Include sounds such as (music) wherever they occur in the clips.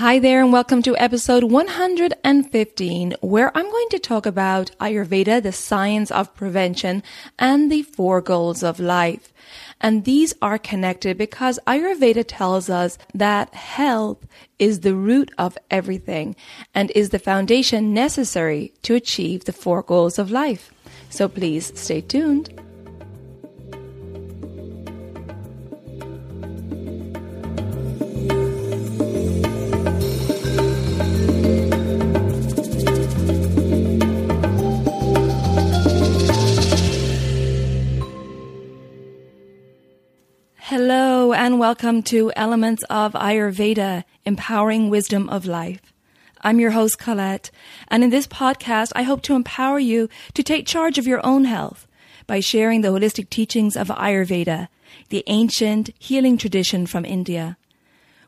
Hi there, and welcome to episode 115, where I'm going to talk about Ayurveda, the science of prevention, and the four goals of life. And these are connected because Ayurveda tells us that health is the root of everything and is the foundation necessary to achieve the four goals of life. So please stay tuned. Welcome to Elements of Ayurveda, Empowering Wisdom of Life. I'm your host, Colette, and in this podcast, I hope to empower you to take charge of your own health by sharing the holistic teachings of Ayurveda, the ancient healing tradition from India.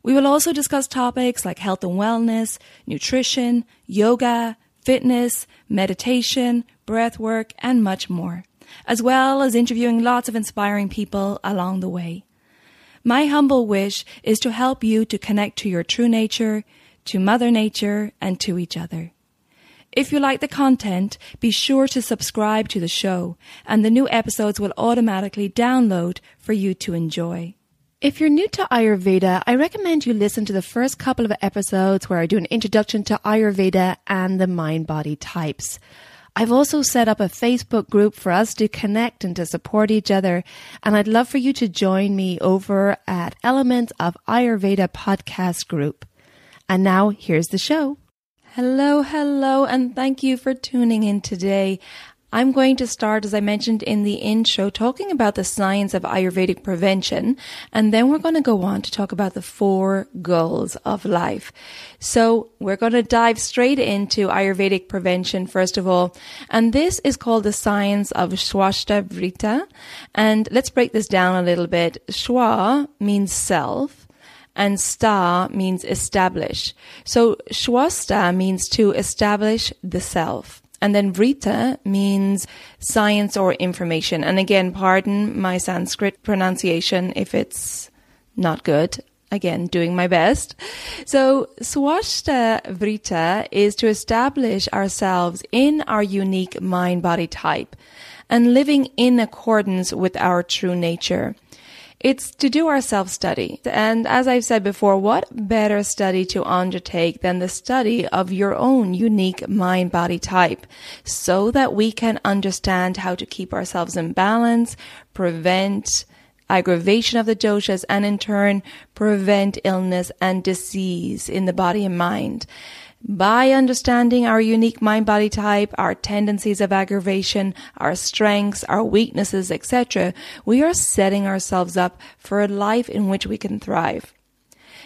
We will also discuss topics like health and wellness, nutrition, yoga, fitness, meditation, breath work, and much more, as well as interviewing lots of inspiring people along the way. My humble wish is to help you to connect to your true nature, to Mother Nature, and to each other. If you like the content, be sure to subscribe to the show, and the new episodes will automatically download for you to enjoy. If you're new to Ayurveda, I recommend you listen to the first couple of episodes where I do an introduction to Ayurveda and the mind body types. I've also set up a Facebook group for us to connect and to support each other. And I'd love for you to join me over at Elements of Ayurveda podcast group. And now here's the show. Hello, hello, and thank you for tuning in today. I'm going to start, as I mentioned in the intro, talking about the science of Ayurvedic prevention, and then we're going to go on to talk about the four goals of life. So we're going to dive straight into Ayurvedic prevention, first of all, and this is called the science of Swastha Vritta. And let's break this down a little bit. Shwa means self and sta means establish. So swastha means to establish the self. And then Vritta means science or information. And again, pardon my Sanskrit pronunciation if it's not good. Again, doing my best. So, Swastha Vritta is to establish ourselves in our unique mind body type and living in accordance with our true nature. It's to do our self study. And as I've said before, what better study to undertake than the study of your own unique mind body type so that we can understand how to keep ourselves in balance, prevent aggravation of the doshas, and in turn prevent illness and disease in the body and mind. By understanding our unique mind body type, our tendencies of aggravation, our strengths, our weaknesses, etc., we are setting ourselves up for a life in which we can thrive.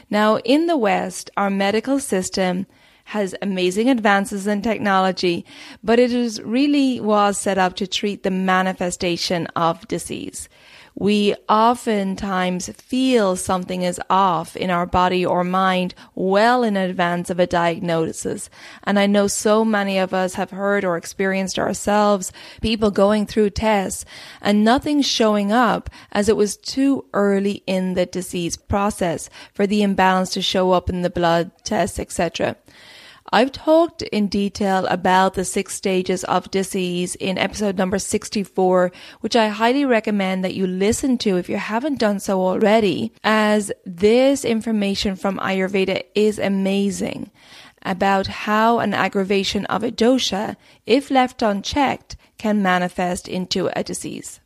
Now, in the West, our medical system has amazing advances in technology, but it is really was set up to treat the manifestation of disease we oftentimes feel something is off in our body or mind well in advance of a diagnosis. And I know so many of us have heard or experienced ourselves people going through tests and nothing showing up as it was too early in the disease process for the imbalance to show up in the blood tests, etc. I've talked in detail about the six stages of disease in episode number 64, which I highly recommend that you listen to if you haven't done so already, as this information from Ayurveda is amazing about how an aggravation of a dosha, if left unchecked, can manifest into a disease.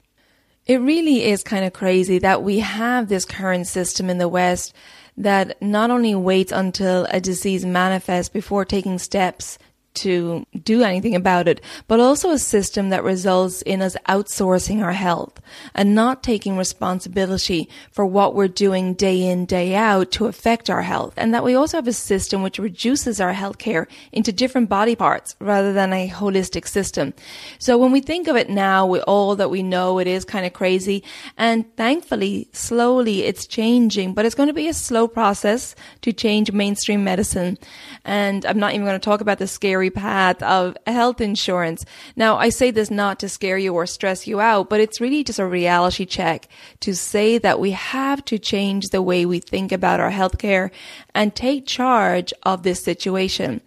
It really is kind of crazy that we have this current system in the West that not only waits until a disease manifests before taking steps to do anything about it, but also a system that results in us outsourcing our health and not taking responsibility for what we're doing day in, day out to affect our health. And that we also have a system which reduces our healthcare into different body parts rather than a holistic system. So when we think of it now with all that we know, it is kind of crazy. And thankfully, slowly it's changing, but it's going to be a slow process to change mainstream medicine. And I'm not even going to talk about the scary path of health insurance. Now, I say this not to scare you or stress you out, but it's really just a reality check to say that we have to change the way we think about our healthcare and take charge of this situation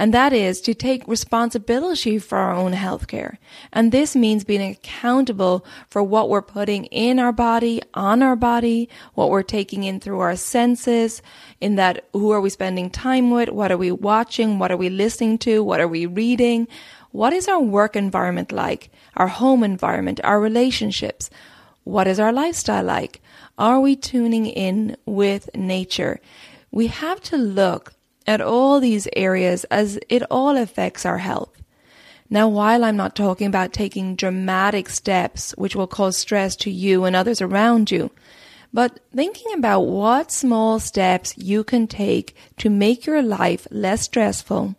and that is to take responsibility for our own healthcare. And this means being accountable for what we're putting in our body, on our body, what we're taking in through our senses, in that who are we spending time with, what are we watching, what are we listening to, what are we reading, what is our work environment like, our home environment, our relationships, what is our lifestyle like? Are we tuning in with nature? We have to look at all these areas as it all affects our health. Now, while I'm not talking about taking dramatic steps which will cause stress to you and others around you, but thinking about what small steps you can take to make your life less stressful,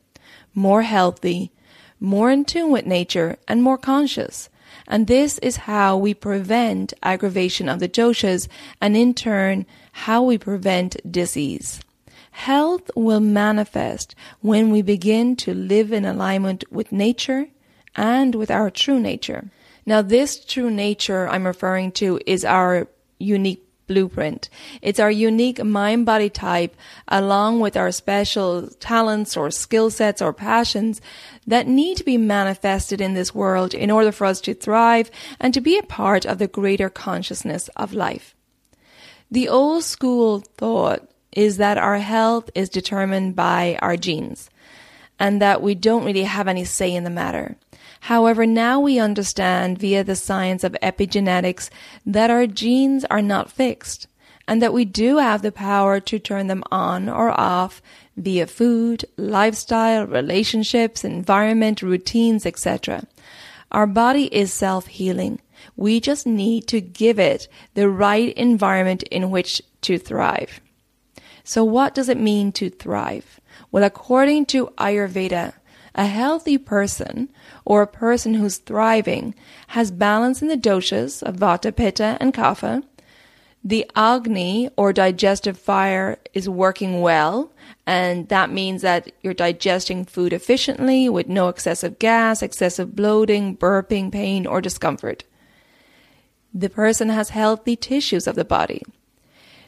more healthy, more in tune with nature, and more conscious. And this is how we prevent aggravation of the doshas and in turn, how we prevent disease. Health will manifest when we begin to live in alignment with nature and with our true nature. Now, this true nature I'm referring to is our unique blueprint. It's our unique mind body type along with our special talents or skill sets or passions that need to be manifested in this world in order for us to thrive and to be a part of the greater consciousness of life. The old school thought is that our health is determined by our genes and that we don't really have any say in the matter. However, now we understand via the science of epigenetics that our genes are not fixed and that we do have the power to turn them on or off via food, lifestyle, relationships, environment, routines, etc. Our body is self-healing. We just need to give it the right environment in which to thrive. So what does it mean to thrive? Well, according to Ayurveda, a healthy person or a person who's thriving has balance in the doshas of vata, pitta, and kapha. The agni or digestive fire is working well, and that means that you're digesting food efficiently with no excessive gas, excessive bloating, burping, pain, or discomfort. The person has healthy tissues of the body.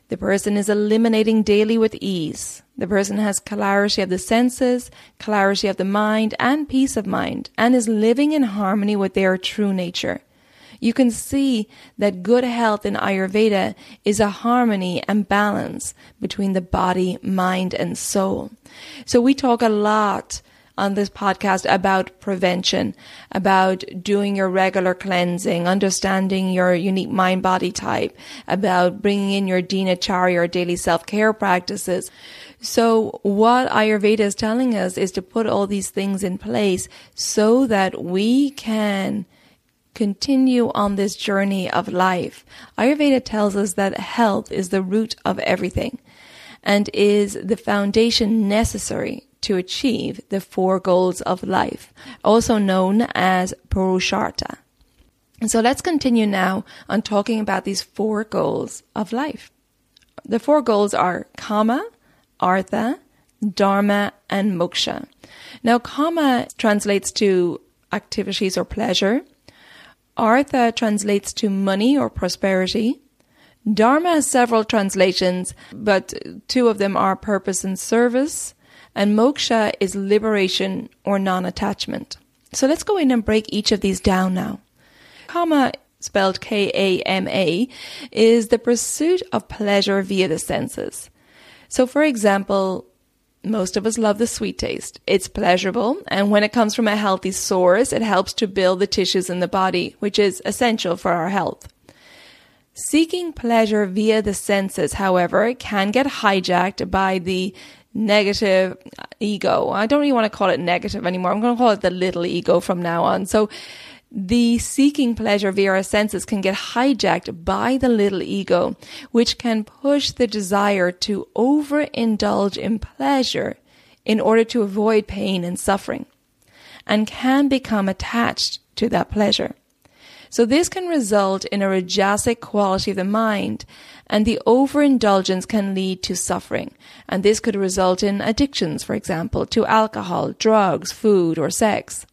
The person is eliminating daily with ease. The person has clarity of the senses, clarity of the mind, and peace of mind, and is living in harmony with their true nature. You can see that good health in Ayurveda is a harmony and balance between the body, mind, and soul. So we talk a lot on this podcast about prevention, about doing your regular cleansing, understanding your unique mind body type, about bringing in your dinacharya or daily self care practices. So what Ayurveda is telling us is to put all these things in place so that we can continue on this journey of life. Ayurveda tells us that health is the root of everything and is the foundation necessary to achieve the four goals of life, also known as Purushartha. So let's continue now on talking about these four goals of life. The four goals are Kama, Artha, Dharma, and Moksha. Now, Kama translates to activities or pleasure. Artha translates to money or prosperity. Dharma has several translations, but two of them are purpose and service and moksha is liberation or non-attachment. So let's go in and break each of these down now. Kama, spelled K-A-M-A, is the pursuit of pleasure via the senses. So for example, most of us love the sweet taste. It's pleasurable, and when it comes from a healthy source, it helps to build the tissues in the body, which is essential for our health. Seeking pleasure via the senses, however, can get hijacked by the negative ego. I don't even want to call it negative anymore. I'm going to call it the little ego from now on. So the seeking pleasure via our senses can get hijacked by the little ego, which can push the desire to overindulge in pleasure in order to avoid pain and suffering, and can become attached to that pleasure. So this can result in a rajasic quality of the mind, and the overindulgence can lead to suffering. And this could result in addictions, for example, to alcohol, drugs, food, or sex.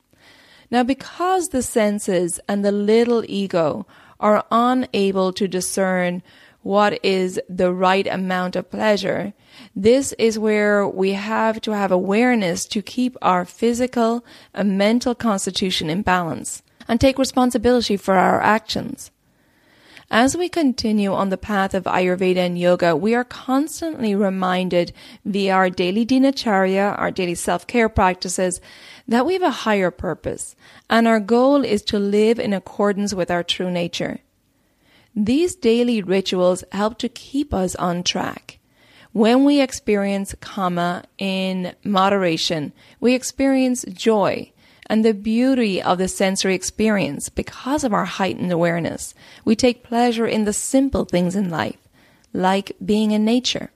Now, because the senses and the little ego are unable to discern what is the right amount of pleasure, this is where we have to have awareness to keep our physical and mental constitution in balance and take responsibility for our actions. As we continue on the path of Ayurveda and yoga, we are constantly reminded via our daily dinacharya, our daily self-care practices, that we have a higher purpose, and our goal is to live in accordance with our true nature. These daily rituals help to keep us on track. When we experience kama in moderation, we experience joy and the beauty of the sensory experience because of our heightened awareness. We take pleasure in the simple things in life, like being in nature.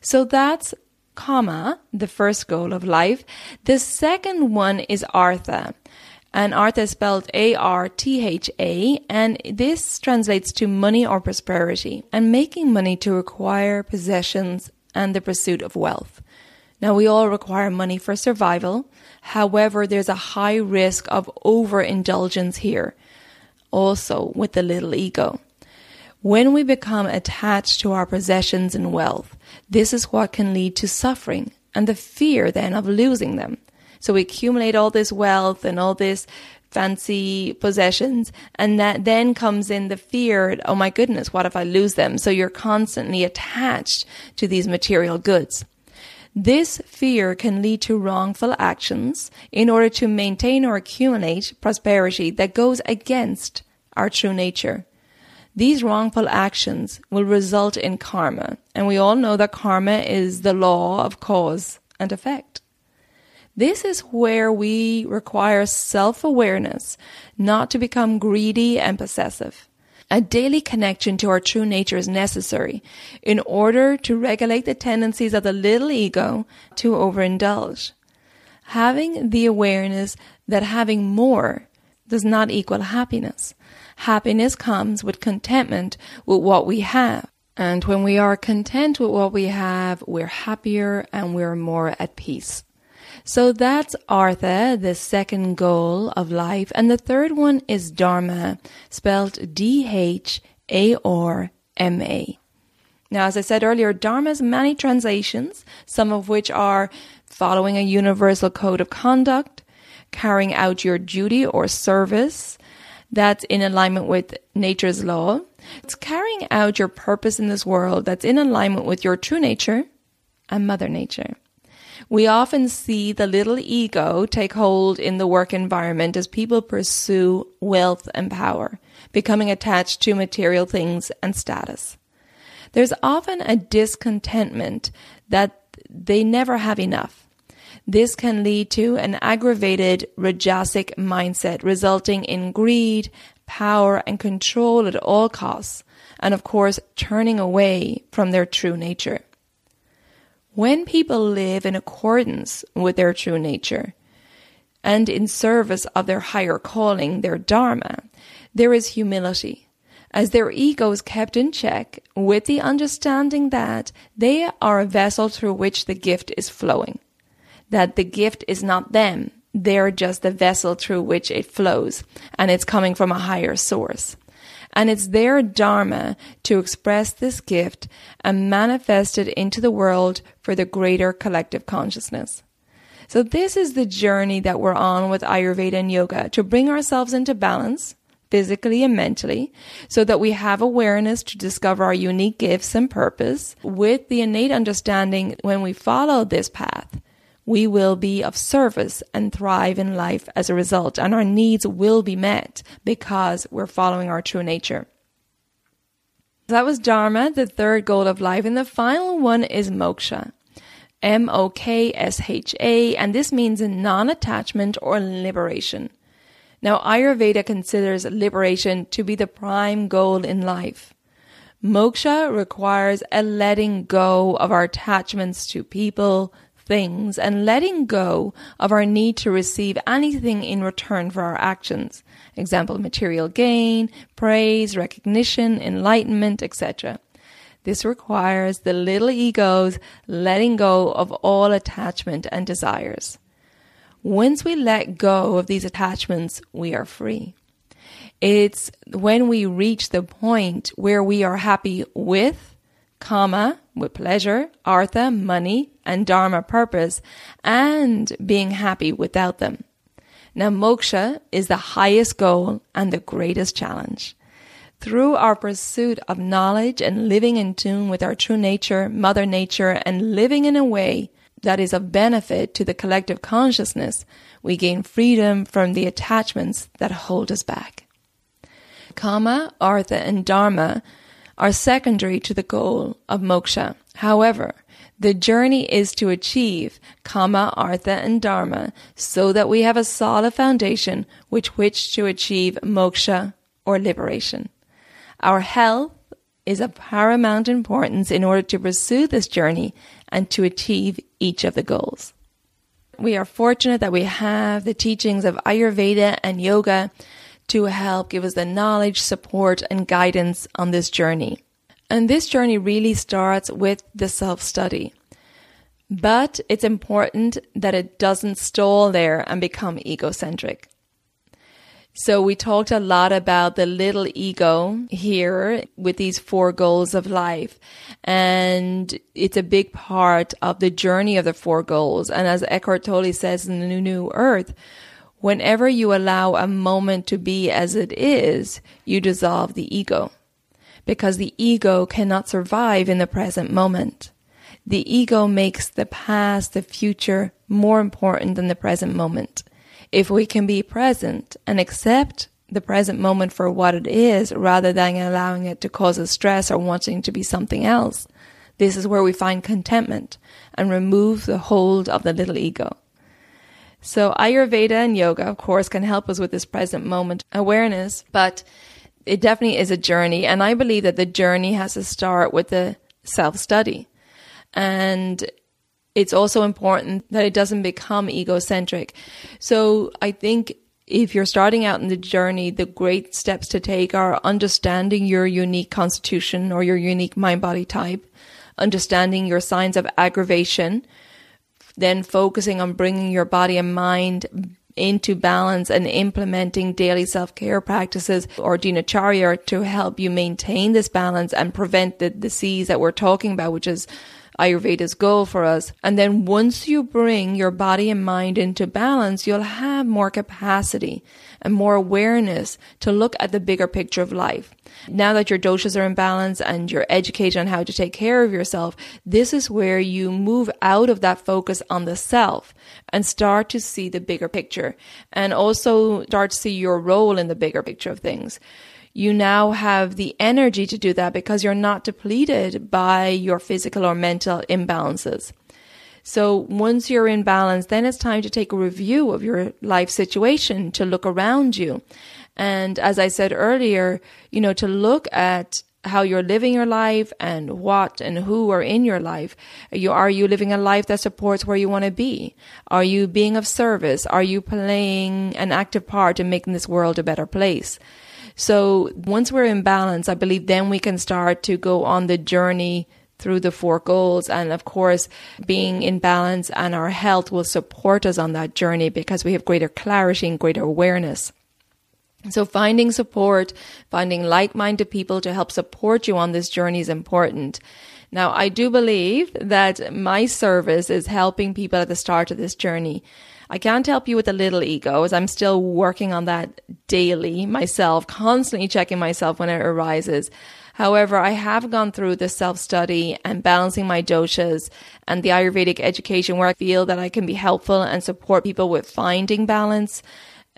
So that's kama, the first goal of life. The second one is artha. And artha is spelled A-R-T-H-A, and this translates to money or prosperity, and making money to acquire possessions and the pursuit of wealth. Now, we all require money for survival. However, there's a high risk of overindulgence here, also with the little ego. When we become attached to our possessions and wealth, this is what can lead to suffering and the fear then of losing them. So we accumulate all this wealth and all this fancy possessions and that then comes in the fear oh my goodness what if i lose them so you're constantly attached to these material goods this fear can lead to wrongful actions in order to maintain or accumulate prosperity that goes against our true nature. These wrongful actions will result in karma, and we all know that karma is the law of cause and effect. This is where we require self awareness not to become greedy and possessive. A daily connection to our true nature is necessary in order to regulate the tendencies of the little ego to overindulge. Having the awareness that having more does not equal happiness. Happiness comes with contentment with what we have. And when we are content with what we have, we're happier and we're more at peace. So that's Artha, the second goal of life. And the third one is Dharma, spelled D-H-A-R-M-A. Now, as I said earlier, Dharma has many translations, some of which are following a universal code of conduct, carrying out your duty or service that's in alignment with nature's law. It's carrying out your purpose in this world that's in alignment with your true nature and Mother Nature. We often see the little ego take hold in the work environment as people pursue wealth and power, becoming attached to material things and status. There's often a discontentment that they never have enough. This can lead to an aggravated rajasic mindset resulting in greed, power, and control at all costs, and of course, turning away from their true nature. When people live in accordance with their true nature and in service of their higher calling, their dharma, there is humility, as their ego is kept in check with the understanding that they are a vessel through which the gift is flowing, that the gift is not them, they're just the vessel through which it flows, and it's coming from a higher source and it's their dharma to express this gift and manifest it into the world for the greater collective consciousness. So this is the journey that we're on with Ayurveda and yoga to bring ourselves into balance physically and mentally so that we have awareness to discover our unique gifts and purpose with the innate understanding when we follow this path we will be of service and thrive in life as a result, and our needs will be met because we're following our true nature. That was Dharma, the third goal of life, and the final one is moksha. M O K S H A, and this means non attachment or liberation. Now, Ayurveda considers liberation to be the prime goal in life. Moksha requires a letting go of our attachments to people, things, and letting go of our need to receive anything in return for our actions. Example, material gain, praise, recognition, enlightenment, etc. This requires the little egos letting go of all attachment and desires. Once we let go of these attachments, we are free. It's when we reach the point where we are happy with, kama, with pleasure, artha, money, and dharma purpose, and being happy without them. Now, moksha is the highest goal and the greatest challenge. Through our pursuit of knowledge and living in tune with our true nature, Mother Nature, and living in a way that is of benefit to the collective consciousness, we gain freedom from the attachments that hold us back. Kama, Artha, and Dharma are secondary to the goal of moksha. However, the journey is to achieve Kama, Artha, and Dharma so that we have a solid foundation with which to achieve moksha or liberation. Our health is of paramount importance in order to pursue this journey and to achieve each of the goals. We are fortunate that we have the teachings of Ayurveda and yoga to help give us the knowledge, support, and guidance on this journey. And this journey really starts with the self study. But it's important that it doesn't stall there and become egocentric. So we talked a lot about the little ego here with these four goals of life. And it's a big part of the journey of the four goals. And as Eckhart Tolle says in the New, New Earth, whenever you allow a moment to be as it is, you dissolve the ego. Because the ego cannot survive in the present moment. The ego makes the past, the future more important than the present moment. If we can be present and accept the present moment for what it is rather than allowing it to cause us stress or wanting to be something else, this is where we find contentment and remove the hold of the little ego. So Ayurveda and yoga, of course, can help us with this present moment awareness, but it definitely is a journey. And I believe that the journey has to start with the self study. And it's also important that it doesn't become egocentric. So I think if you're starting out in the journey, the great steps to take are understanding your unique constitution or your unique mind body type, understanding your signs of aggravation, then focusing on bringing your body and mind into balance and implementing daily self-care practices or dinacharya to help you maintain this balance and prevent the disease that we're talking about, which is Ayurveda's goal for us. And then once you bring your body and mind into balance, you'll have more capacity and more awareness to look at the bigger picture of life. Now that your doshas are in balance and you're educated on how to take care of yourself, this is where you move out of that focus on the self and start to see the bigger picture and also start to see your role in the bigger picture of things you now have the energy to do that because you're not depleted by your physical or mental imbalances. So once you're in balance, then it's time to take a review of your life situation, to look around you. And as I said earlier, you know, to look at how you're living your life and what and who are in your life. Are you, are you living a life that supports where you want to be? Are you being of service? Are you playing an active part in making this world a better place? So once we're in balance, I believe then we can start to go on the journey through the four goals. And of course, being in balance and our health will support us on that journey because we have greater clarity and greater awareness. So finding support, finding like-minded people to help support you on this journey is important. Now, I do believe that my service is helping people at the start of this journey. I can't help you with the little ego as I'm still working on that daily myself, constantly checking myself when it arises. However, I have gone through the self study and balancing my doshas and the Ayurvedic education where I feel that I can be helpful and support people with finding balance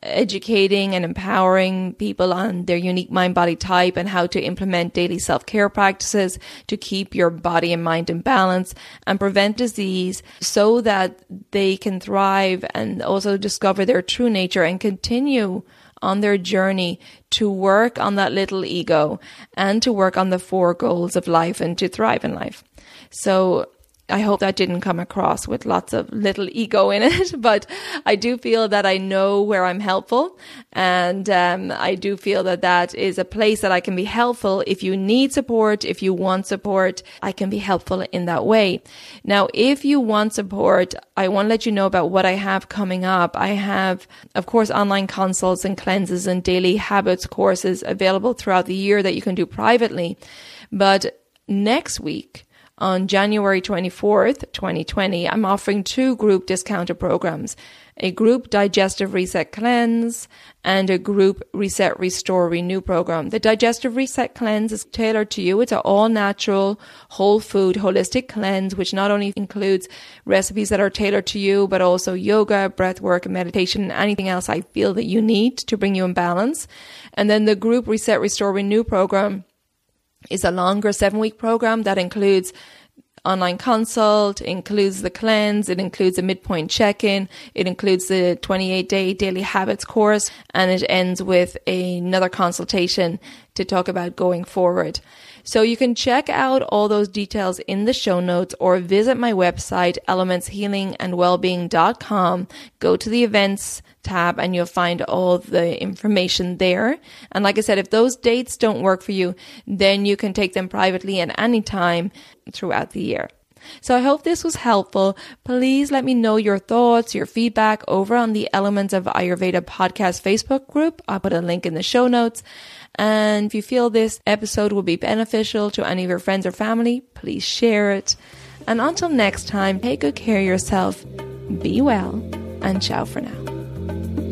educating and empowering people on their unique mind body type and how to implement daily self care practices to keep your body and mind in balance and prevent disease so that they can thrive and also discover their true nature and continue on their journey to work on that little ego and to work on the four goals of life and to thrive in life. So I hope that didn't come across with lots of little ego in it, (laughs) but I do feel that I know where I'm helpful. And um, I do feel that that is a place that I can be helpful. If you need support, if you want support, I can be helpful in that way. Now, if you want support, I want to let you know about what I have coming up. I have, of course, online consults and cleanses and daily habits courses available throughout the year that you can do privately. But next week, on January 24th, 2020, I'm offering two group discounted programs a group digestive reset cleanse and a group reset restore renew program. The digestive reset cleanse is tailored to you. It's an all natural, whole food, holistic cleanse, which not only includes recipes that are tailored to you, but also yoga, breath work, meditation, and anything else I feel that you need to bring you in balance. And then the group reset restore renew program is a longer seven week program that includes online consult, includes the cleanse, it includes a midpoint check-in, it includes the 28 day daily habits course, and it ends with another consultation to talk about going forward. So you can check out all those details in the show notes or visit my website, elementshealingandwellbeing.com. Go to the events tab and you'll find all the information there. And like I said, if those dates don't work for you, then you can take them privately at any time throughout the year. So I hope this was helpful. Please let me know your thoughts, your feedback over on the Elements of Ayurveda podcast Facebook group. I'll put a link in the show notes. And if you feel this episode will be beneficial to any of your friends or family, please share it. And until next time, take good care of yourself, be well, and ciao for now. Thank you.